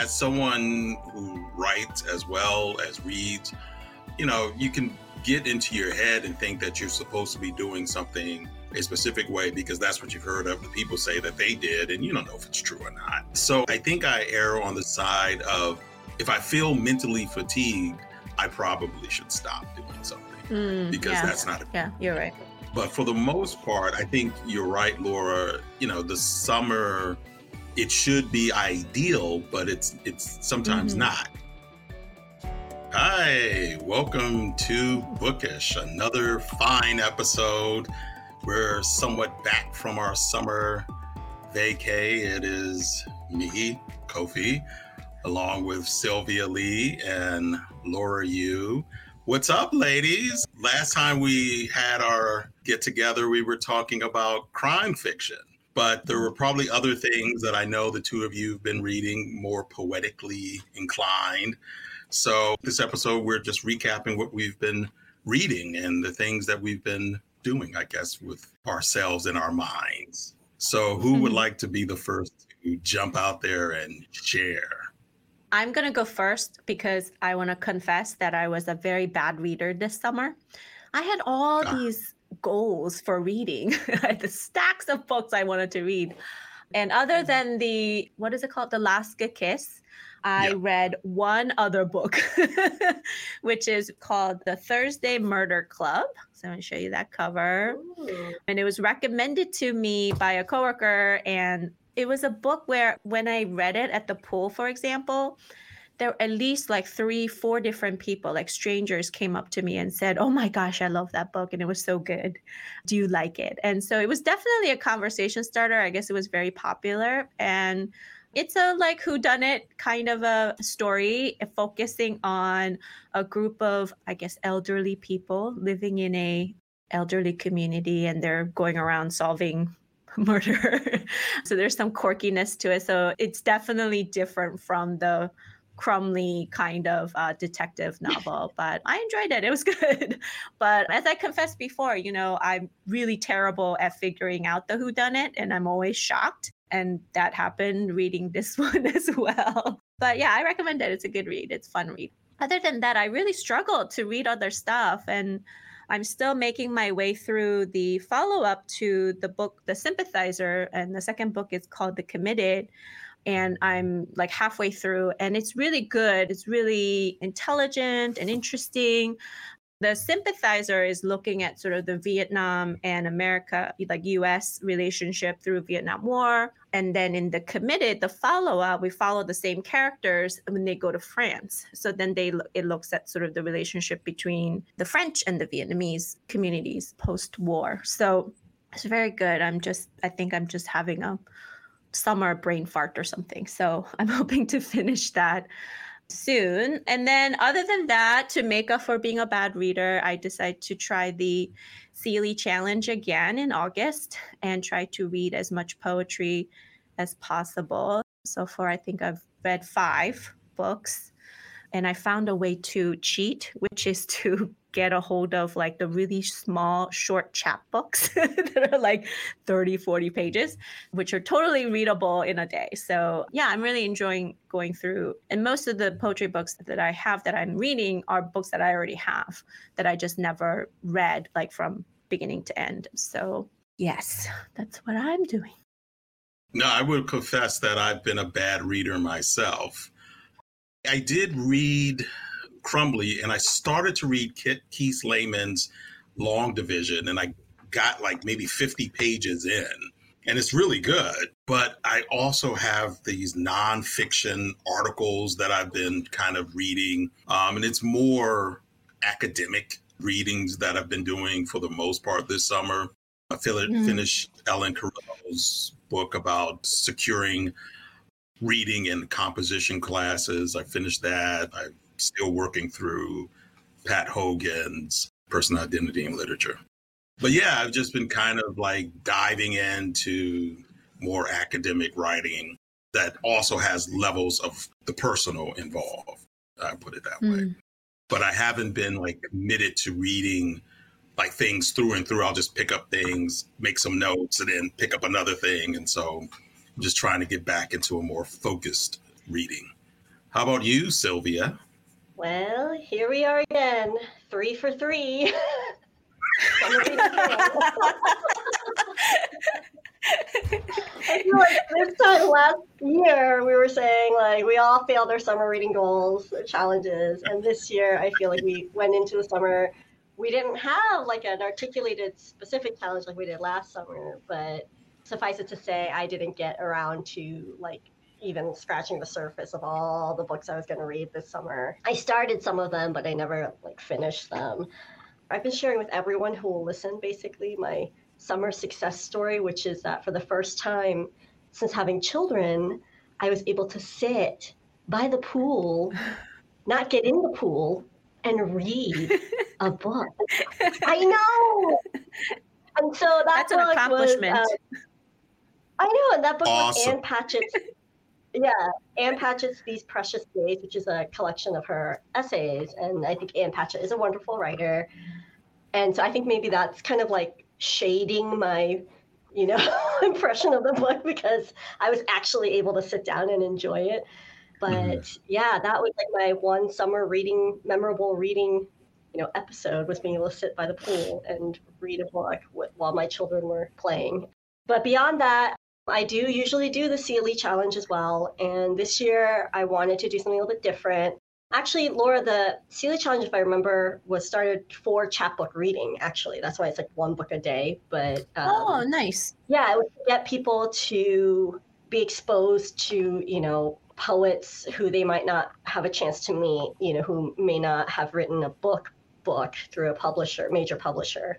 as someone who writes as well as reads, you know, you can get into your head and think that you're supposed to be doing something a specific way because that's what you've heard of the people say that they did, and you don't know if it's true or not. So I think I err on the side of if I feel mentally fatigued, I probably should stop doing something mm, because yeah. that's not a yeah you're right but for the most part i think you're right laura you know the summer it should be ideal but it's it's sometimes mm-hmm. not. Hi welcome to bookish another fine episode. We're somewhat back from our summer vacay. It is me kofi along with sylvia lee and laura yu. What's up, ladies? Last time we had our get together, we were talking about crime fiction, but there were probably other things that I know the two of you have been reading more poetically inclined. So, this episode, we're just recapping what we've been reading and the things that we've been doing, I guess, with ourselves in our minds. So, who would like to be the first to jump out there and share? I'm going to go first because I want to confess that I was a very bad reader this summer. I had all ah. these goals for reading, the stacks of books I wanted to read. And other mm-hmm. than the, what is it called? The Good Kiss, I yeah. read one other book, which is called The Thursday Murder Club. So I'm going to show you that cover. Ooh. And it was recommended to me by a coworker, and it was a book where when I read it at the pool, for example, there at least like three, four different people, like strangers, came up to me and said, Oh my gosh, I love that book and it was so good. Do you like it? And so it was definitely a conversation starter. I guess it was very popular. And it's a like who done it kind of a story eh, focusing on a group of i guess elderly people living in a elderly community and they're going around solving murder. so there's some quirkiness to it. So it's definitely different from the Crumley kind of uh, detective novel, but I enjoyed it. It was good. but as I confessed before, you know, I'm really terrible at figuring out the whodunit, and I'm always shocked. And that happened reading this one as well. But yeah, I recommend it. It's a good read. It's fun read. Other than that, I really struggled to read other stuff and I'm still making my way through the follow up to the book, The Sympathizer, and the second book is called The Committed. And I'm like halfway through, and it's really good. It's really intelligent and interesting the sympathizer is looking at sort of the Vietnam and America, like US relationship through Vietnam War. And then in the committed, the follow up, we follow the same characters when they go to France. So then they it looks at sort of the relationship between the French and the Vietnamese communities post war. So it's very good. I'm just, I think I'm just having a summer brain fart or something. So I'm hoping to finish that soon. And then, other than that, to make up for being a bad reader, I decided to try the Sealey Challenge again in August and try to read as much poetry as possible. So far, I think I've read five books. And I found a way to cheat, which is to get a hold of like the really small short chapbooks that are like 30 40 pages which are totally readable in a day. So yeah i'm really enjoying going through and most of the poetry books that i have that i'm reading are books that i already have that i just never read like from beginning to end. So yes that's what i'm doing. No i would confess that i've been a bad reader myself. I did read Crumley, and I started to read Kiese Laymon's Long Division, and I got like maybe 50 pages in, and it's really good. But I also have these nonfiction articles that I've been kind of reading, um, and it's more academic readings that I've been doing for the most part this summer. I feel it mm. finished Ellen Carillo's book about securing reading and composition classes. I finished that. I still working through Pat Hogan's personal identity and literature. But yeah, I've just been kind of like diving into more academic writing that also has levels of the personal involved. I put it that mm. way. Hmm. But I haven't been like committed to reading like things through and through. I'll just pick up things, make some notes, and then pick up another thing. And so I'm just trying to get back into a more focused reading How about you, Sylvia? Well, here we are again, three for three. I feel like this time last year we were saying like we all failed our summer reading goals challenges, and this year I feel like we went into the summer. We didn't have like an articulated specific challenge like we did last summer, but suffice it to say, I didn't get around to like even scratching the surface of all the books I was going to read this summer. I started some of them, but I never like finished them. I've been sharing with everyone who will listen basically my summer success story, which is that for the first time since having children, I was able to sit by the pool, not get in the pool, and read a book. I know. And so that That's an accomplishment. Was, uh, I know, and that book awesome. was Ann Patchett's. Yeah, Ann Patchett's These Precious Days, which is a collection of her essays, and I think Anne Patchett is a wonderful writer. And so I think maybe that's kind of like shading my you know impression of the book because i was actually able to sit down and enjoy it but mm. yeah that was like my one summer reading memorable reading you know episode was being able to sit by the pool and read a book while my children were playing but beyond that I do usually do the Sealey challenge as well. And this year I wanted to do something a little bit different. Actually, Laura, the Sealey challenge, if I remember, was started for chapbook reading. Actually, that's why it's like one book a day. But um, oh, nice. Yeah, it would get people to be exposed to you know poets who they might not have a chance to meet. You know, who may not have written a book book through a publisher, major publisher.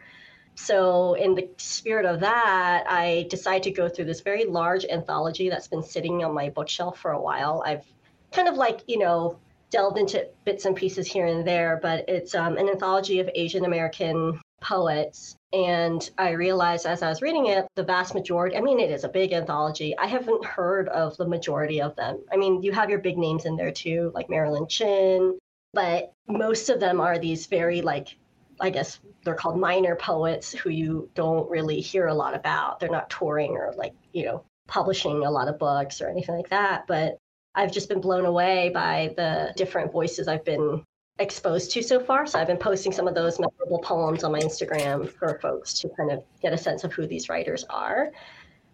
So, in the spirit of that, I decided to go through this very large anthology that's been sitting on my bookshelf for a while. I've kind of like, you know, delved into bits and pieces here and there, but it's um, an anthology of Asian American poets. And I realized as I was reading it, the vast majority, I mean, it is a big anthology. I haven't heard of the majority of them. I mean, you have your big names in there too, like Marilyn Chin, but most of them are these very, like, I guess they're called minor poets who you don't really hear a lot about. They're not touring or like, you know, publishing a lot of books or anything like that. But I've just been blown away by the different voices I've been exposed to so far. So I've been posting some of those memorable poems on my Instagram for folks to kind of get a sense of who these writers are.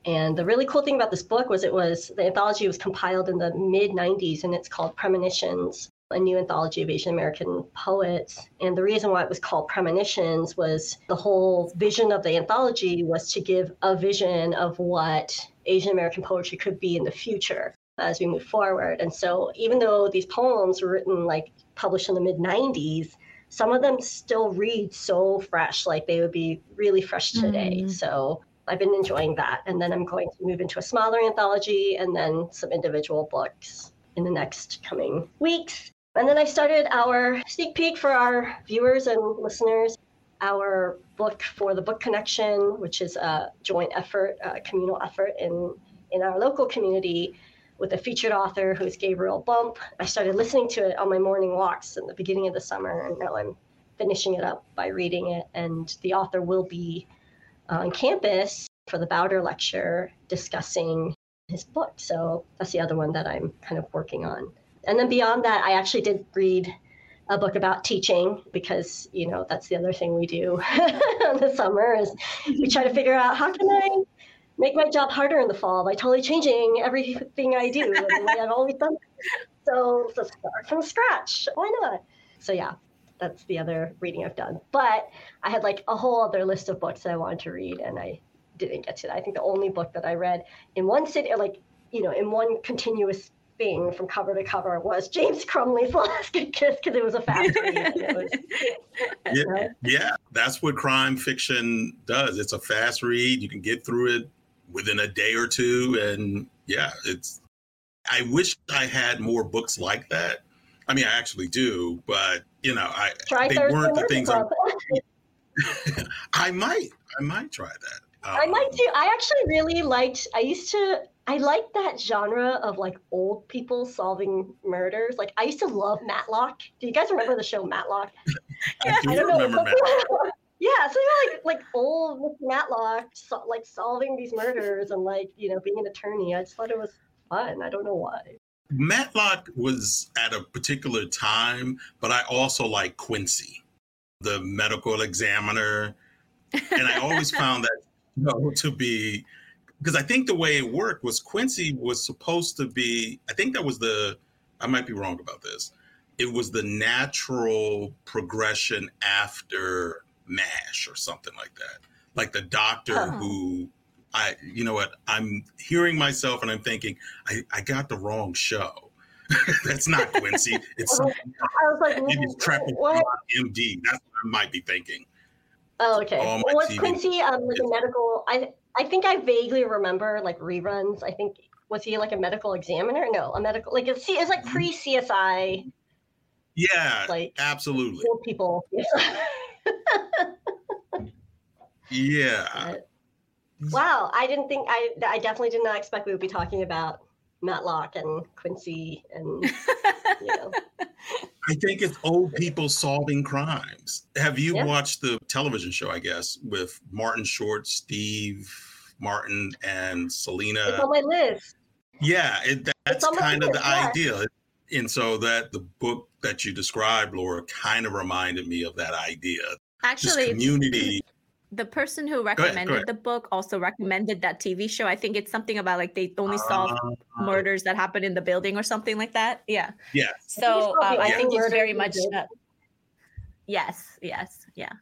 And the really cool thing about this book was it was the anthology was compiled in the mid 90s and it's called Premonitions, a new anthology of Asian American poets. And the reason why it was called Premonitions was the whole vision of the anthology was to give a vision of what Asian American poetry could be in the future as we move forward. And so, even though these poems were written like published in the mid 90s, some of them still read so fresh, like they would be really fresh today. Mm. So, I've been enjoying that. And then I'm going to move into a smaller anthology and then some individual books in the next coming weeks. And then I started our sneak peek for our viewers and listeners, our book for the Book Connection, which is a joint effort, a communal effort in, in our local community with a featured author who's Gabriel Bump. I started listening to it on my morning walks in the beginning of the summer, and now I'm finishing it up by reading it. And the author will be uh, on campus for the Bowder lecture discussing his book. So that's the other one that I'm kind of working on. And then beyond that, I actually did read a book about teaching because you know that's the other thing we do in the summer is we try to figure out how can I make my job harder in the fall by totally changing everything I do the I've always done. So, start from scratch. Why not? So yeah, that's the other reading I've done. But I had like a whole other list of books that I wanted to read, and I didn't get to that. I think the only book that I read in one city, like you know, in one continuous thing from cover to cover was James Crumley's Alaska Kiss because it was a fast read. Was, yeah, yeah, that's what crime fiction does. It's a fast read. You can get through it within a day or two. And yeah, it's, I wish I had more books like that. I mean, I actually do, but you know, I try they weren't the things I, I might, I might try that. Um, I might do. I actually really liked. I used to. I like that genre of like old people solving murders. Like I used to love Matlock. Do you guys remember the show Matlock? I do I remember Matlock. Yeah, so you're like like old Mr. Matlock, so, like solving these murders and like you know being an attorney. I just thought it was fun. I don't know why. Matlock was at a particular time, but I also like Quincy, the medical examiner. And I always found that you know, to be because I think the way it worked was Quincy was supposed to be, I think that was the, I might be wrong about this. It was the natural progression after MASH or something like that. Like the doctor oh. who I, you know what, I'm hearing myself and I'm thinking, I, I got the wrong show. That's not Quincy. It's I was like, maybe it's Trapping MD. That's what I might be thinking. Oh, okay. Well, was TV. Quincy um, like a medical? I I think I vaguely remember like reruns. I think was he like a medical examiner? No, a medical like it's, it's like mm-hmm. pre CSI. Yeah, like absolutely. Old People. yeah. But, wow, I didn't think I. I definitely did not expect we would be talking about Matlock and Quincy and you know. I think it's old people solving crimes. Have you yeah. watched the television show? I guess with Martin Short, Steve Martin, and Selena. It's on my list. Yeah, it, that's kind of the yeah. idea. And so that the book that you described, Laura, kind of reminded me of that idea. Actually, this community the person who recommended go ahead, go ahead. the book also recommended that TV show. I think it's something about like they only solve uh, murders that happen in the building or something like that. Yeah. Yeah. So um, I think it's very much. Uh, yes. Yes. Yeah.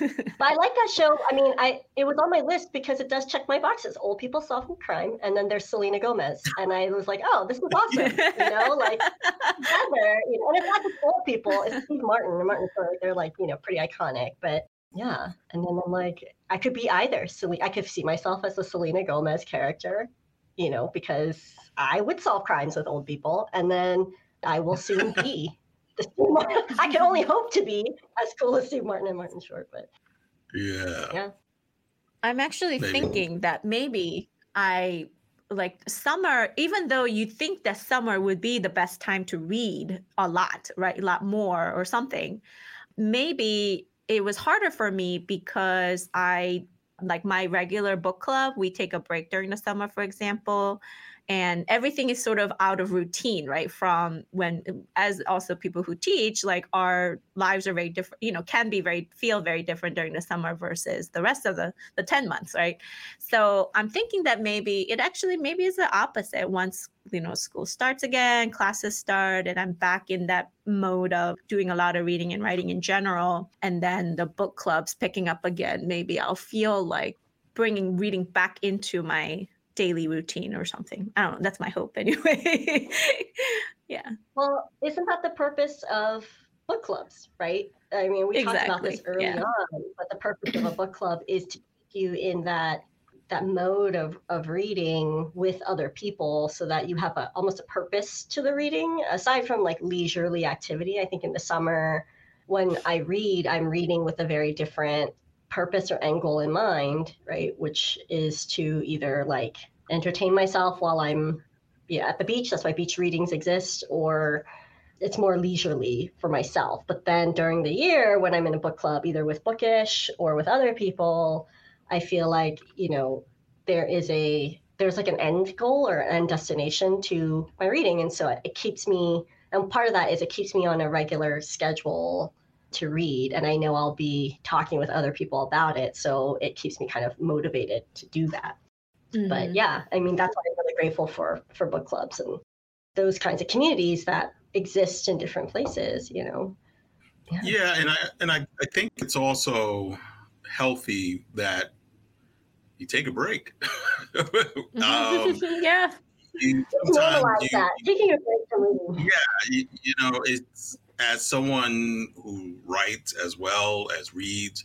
but I like that show. I mean, I it was on my list because it does check my boxes. Old people solving crime, and then there's Selena Gomez, and I was like, oh, this is awesome. you know, like together. You know, and it's not just old people. It's Steve Martin and Martin Short. They're like you know pretty iconic, but yeah. And then I'm like, I could be either. So I could see myself as a Selena Gomez character, you know, because I would solve crimes with old people. And then I will soon be. The I can only hope to be as cool as Steve Martin and Martin Short, but yeah. Yeah. I'm actually maybe. thinking that maybe I like summer, even though you think that summer would be the best time to read a lot, right? A lot more or something. Maybe it was harder for me because I like my regular book club, we take a break during the summer, for example and everything is sort of out of routine right from when as also people who teach like our lives are very different you know can be very feel very different during the summer versus the rest of the the 10 months right? So i'm thinking that maybe it actually maybe is the opposite. Once you know school starts again classes start and i'm back in that mode of doing a lot of reading and writing in general and then the book clubs picking up again maybe i'll feel like bringing reading back into my daily routine or something. I don't know. That's my hope anyway. yeah. Well, isn't that the purpose of book clubs, right? I mean, we exactly. talked about this early yeah. on, but the purpose of a book club is to keep you in that that mode of of reading with other people so that you have a almost a purpose to the reading aside from like leisurely activity i think in the summer when i read i'm reading with a very different purpose or end goal in mind, right? Which is to either like entertain myself while I'm yeah, at the beach. That's why beach readings exist, or it's more leisurely for myself. But then during the year, when I'm in a book club, either with Bookish or with other people, I feel like, you know, there is a there's like an end goal or an end destination to my reading. And so it keeps me and part of that is it keeps me on a regular schedule to read. And i know i'll be talking with other people about it. So it keeps me kind of motivated to do that. Mm-hmm. but yeah i mean that's why i'm really grateful for for book clubs and those kinds of communities that exist in different places you know? Yeah, yeah and i and I, I think it's also healthy that you take a break um, yeah you, normalize you, that. Taking a break from reading. Yeah, you, you know, it's as someone who writes as well as reads,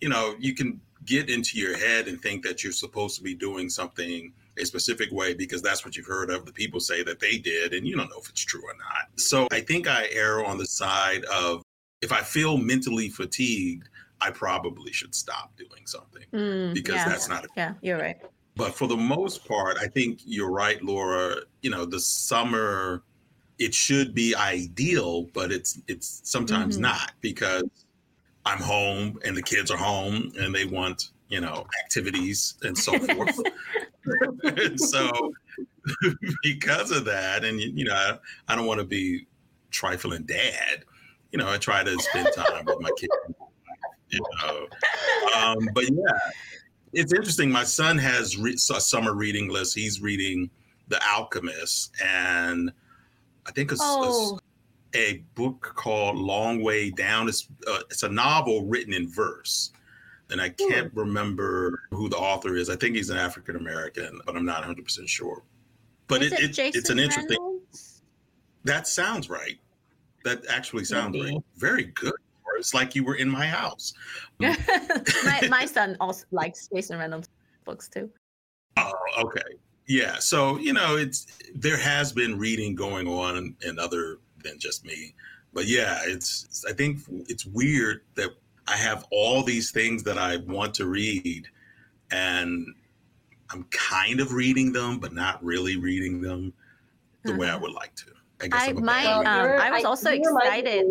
you know, you can get into your head and think that you're supposed to be doing something a specific way because that's what you've heard of the people say that they did and you don't know if it's true or not. So I think I err on the side of if I feel mentally fatigued, I probably should stop doing something mm, because yeah. that's not a Yeah, you're right. But for the most part, I think you're right, Laura. You know, the summer it should be ideal, but it's it's sometimes mm-hmm. not because I'm home and the kids are home and they want you know activities and so forth. so because of that, and you know, I, I don't want to be trifling dad. You know, I try to spend time with my kids. You know, um, but yeah, it's interesting. My son has re- a summer reading list. He's reading The Alchemist, and I think it's, oh. a book called Long Way Down. It's uh, it's a novel written in verse, and I can't hmm. remember who the author is. I think he's an African American, but I'm not 100 percent sure. But it, it, it it's an interesting. Reynolds? That sounds right. That actually sounds Maybe. right. Very good. It's like you were in my house. my, my son also likes Jason Reynolds books too. Oh, okay. Yeah. So, you know, it's there has been reading going on and other than just me. But yeah, it's I think it's weird that I have all these things that I want to read and I'm kind of reading them, but not really reading them the uh-huh. way I mm-hmm. would like to. I guess I, my, um, I was also excited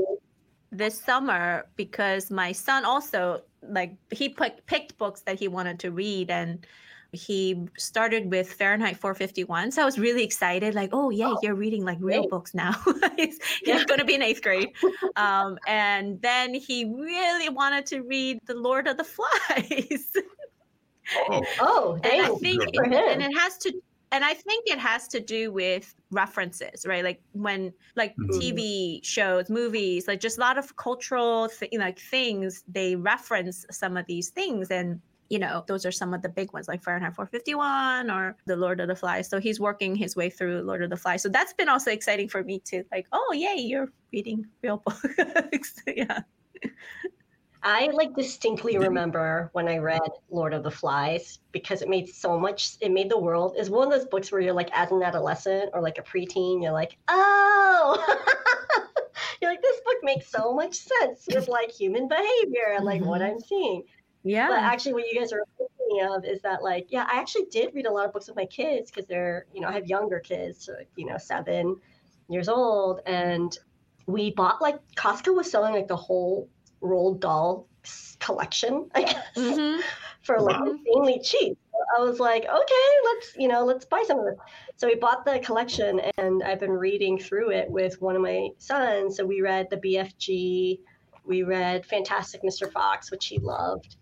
this summer because my son also like he pick, picked books that he wanted to read and he started with Fahrenheit 451. So I was really excited, like, oh yeah, oh, you're reading like real great. books now. he's, yeah. he's going to be in eighth grade. Um, and then he really wanted to read The Lord of the Flies. oh, oh and I think, and it has to and i think it has to do with references right? Like when like mm-hmm. tv shows movies like just a lot of cultural th- like things they reference some of these things. And you know those are some of the big ones like fahrenheit 451 or the lord of the flies. So he's working his way through lord of the flies. So that's been also exciting for me too. Like oh yay you're reading real books. Yeah I like distinctly remember when I read Lord of the Flies because it made so much. It made the world is one of those books where you're like as an adolescent or like a preteen, you're like, oh, you're like this book makes so much sense with like human behavior and like mm-hmm. what I'm seeing. Yeah. But actually, what you guys are thinking of is that like, yeah, I actually did read a lot of books with my kids because they're, you know, I have younger kids, so, you know, seven years old, and we bought like Costco was selling like the whole Roald Dahl collection, I guess, mm-hmm. for like wow. insanely cheap. I was like, okay, let's you know, let's buy some of this. So we bought the collection, and I've been reading through it with one of my sons. So we read the BFG, we read Fantastic Mr. Fox, which he loved,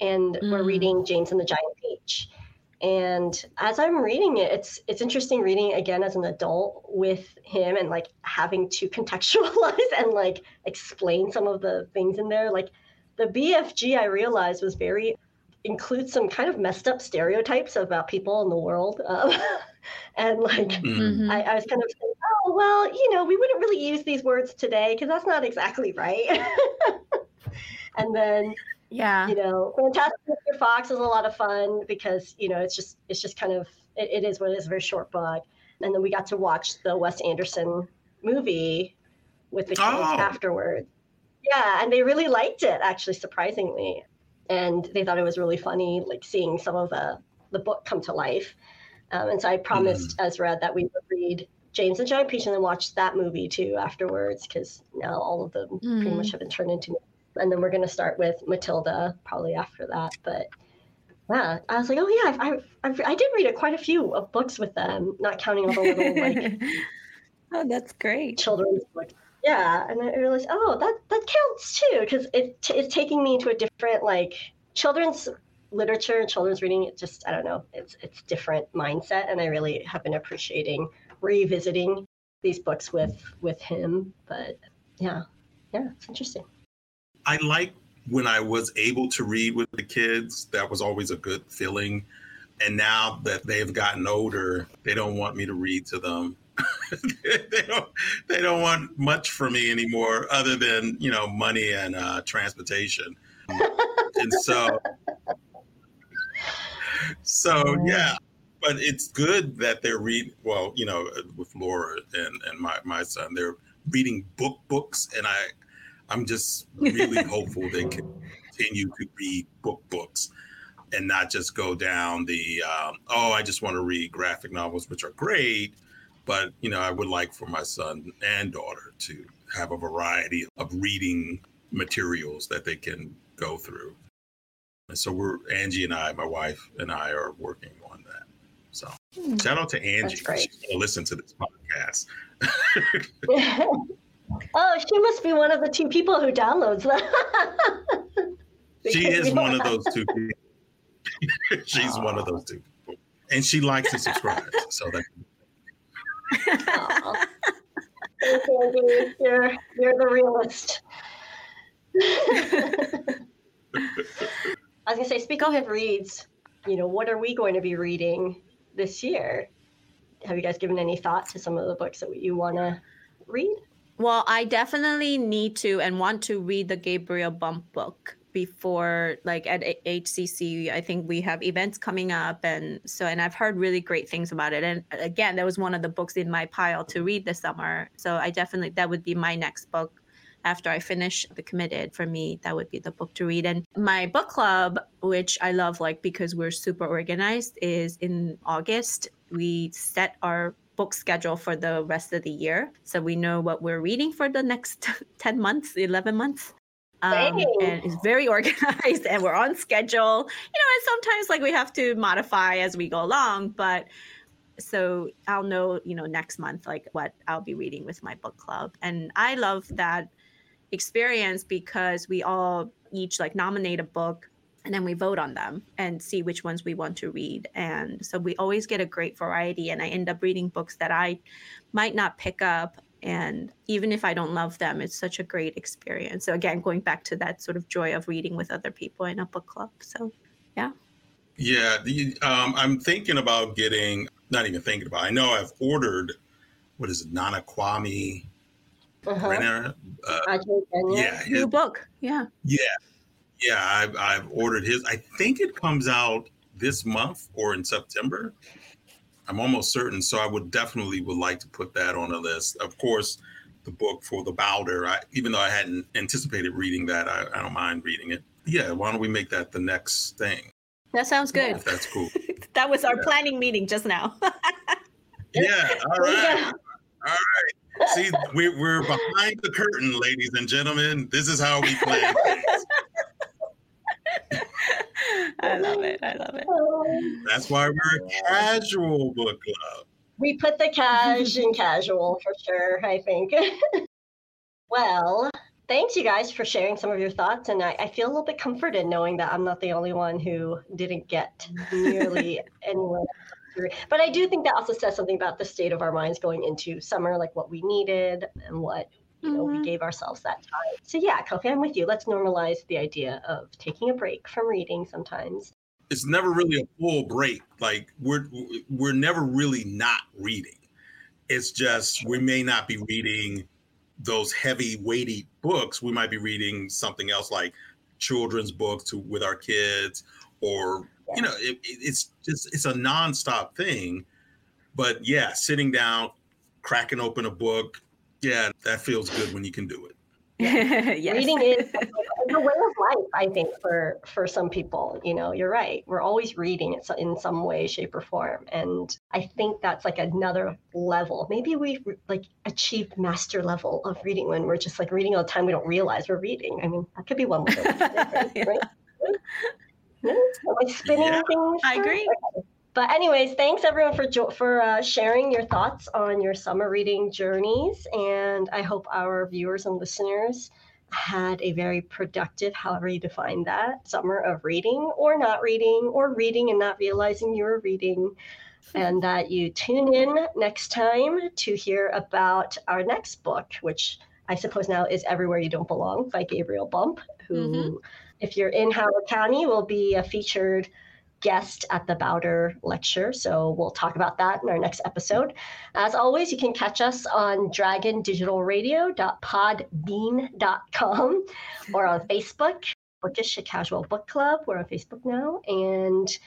and mm. we're reading James and the Giant Peach. And as I'm reading it, it's it's interesting reading again as an adult with him and like having to contextualize and like explain some of the things in there. Like the BFG, I realized was very includes some kind of messed up stereotypes about people in the world. Um, and like mm-hmm. I, I, was kind of saying, oh well, you know, we wouldn't really use these words today because that's not exactly right. and then yeah you know fantastic mr fox is a lot of fun because you know it's just it's just kind of it, it is what it is a very short book and then we got to watch the wes anderson movie with the kids oh. afterwards yeah and they really liked it actually surprisingly and they thought it was really funny like seeing some of the the book come to life um, and so i promised mm. ezra that we would read james and giant peach and then watch that movie too afterwards because now all of them mm. pretty much have been turned into and then we're going to start with Matilda probably after that. But yeah, I was like, oh yeah, I, I, I did read a, quite a few of books with them, not counting all the little like. oh, that's great. Children's books. Yeah, and I realized, oh, that that counts too, because it it's taking me to a different like children's literature and children's reading. It just I don't know, it's it's different mindset, and I really have been appreciating revisiting these books with with him. But yeah, yeah, it's interesting. I like when I was able to read with the kids. That was always a good feeling. And now that they've gotten older, they don't want me to read to them. they don't. They don't want much from me anymore, other than you know money and uh, transportation. and so, so yeah. But it's good that they're reading. Well, you know, with Laura and and my my son, they're reading book books, and I I'm just really hopeful they can continue to read book books and not just go down the um, oh I just want to read graphic novels, which are great, but you know I would like for my son and daughter to have a variety of reading materials that they can go through. And so we're Angie and I, my wife and I, are working on that. So shout out to Angie. She's going to listen to this podcast. oh, she must be one of the two people who downloads that. she is one of those two people. She's Aww. one of those two people. And she likes to subscribe. so that. you're, you're the realist. I was gonna say, speaking of reads, you know, what are we going to be reading this year? Have you guys given any thought to some of the books that you want to read? Well, I definitely need to and want to read the Gabriel Bump book before like at HCC I think we have events coming up and so and I've heard really great things about it. And uh, again that was one of the books in my pile to read this summer. So I definitely that would be my next book after I finish the committed. For me that would be the book to read. And my book club which I love like because we're super organized is in August. We set our book schedule for the rest of the year. So we know what we're reading for the next 10 months 11 months. Um, and it's very organized and we're on schedule. You know and sometimes like we have to modify as we go along but so i'll know you know next month like what i'll be reading with my book club. And i love that experience because we all each like nominate a book and then we vote on them and see which ones we want to read. And so we always get a great variety and i end up reading books that i might not pick up. And even if i don't love them it's such a great experience. So again going back to that sort of joy of reading with other people in a book club. So yeah. Yeah the, um, i'm thinking about getting not even thinking about i know i've ordered what is it nana kwame uh-huh. Renner, uh, yeah his, new book yeah. Yeah yeah I've, I've ordered his i think it comes out this month or in september I'm almost certain. So I would definitely would like to put that on a list. Of course, the book for the Bowder. I, even though I hadn't anticipated reading that, I, I, don't mind reading it. Yeah, why don't we make that the next thing? That sounds good. If that's cool. that was our yeah. planning meeting just now. yeah. All right. All right. See, we're, we're behind the curtain, ladies and gentlemen. This is how we plan things. I love it. I love it. That's why we're a casual book club. We put the cash in casual for sure, I think. well, thanks you guys for sharing some of your thoughts. And I, I, feel a little bit comforted knowing that I'm not the only one who didn't get nearly anyone. But I do think that also says something about the state of our minds going into summer, like what we needed and what you know, mm-hmm. we gave ourselves that time. So yeah, Kofi, I'm with you. Let's normalize the idea of taking a break from reading sometimes. It's never really a full break. Like we're we're never really not reading. It's just we may not be reading those heavy, weighty books. We might be reading something else like children's books to with our kids, or yeah. you know, it, it's just it's a nonstop thing. But yeah, sitting down, cracking open a book, yeah, that feels good when you can do it. yes. Reading is a way of life, I think, for for some people. You know, you're right. We're always reading it in some way, shape, or form, and I think that's like another level. Maybe we like achieved master level of reading when we're just like reading all the time. We don't realize we're reading. I mean, that could be one way. right? yeah. Am I spinning yeah, things? I agree. Okay. But anyways, thanks everyone for jo- for uh, sharing your thoughts on your summer reading journeys, and I hope our viewers and listeners had a very productive, however you define that, summer of reading or not reading, or reading and not realizing you were reading. And that you tune in next time to hear about our next book, which I suppose now is Everywhere You Don't Belong by Gabriel Bump, who, mm-hmm. if you're in Howard County, will be a featured guest at the Bowder lecture. So we'll talk about that in our next episode. As always, you can catch us on dragondigitalradio.podbean.com or on Facebook, Bookish a Casual Book Club. We're on Facebook now. And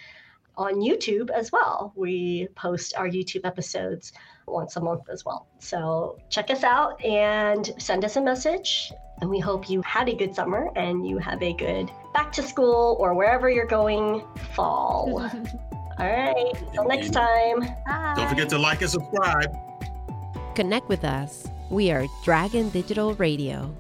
on YouTube as well. We post our YouTube episodes once a month as well. So check us out and send us a message. And we hope you had a good summer and you have a good back to school or wherever you're going fall. All right. Until next time. Bye. Don't forget to like and subscribe. Connect with us. We are Dragon Digital Radio.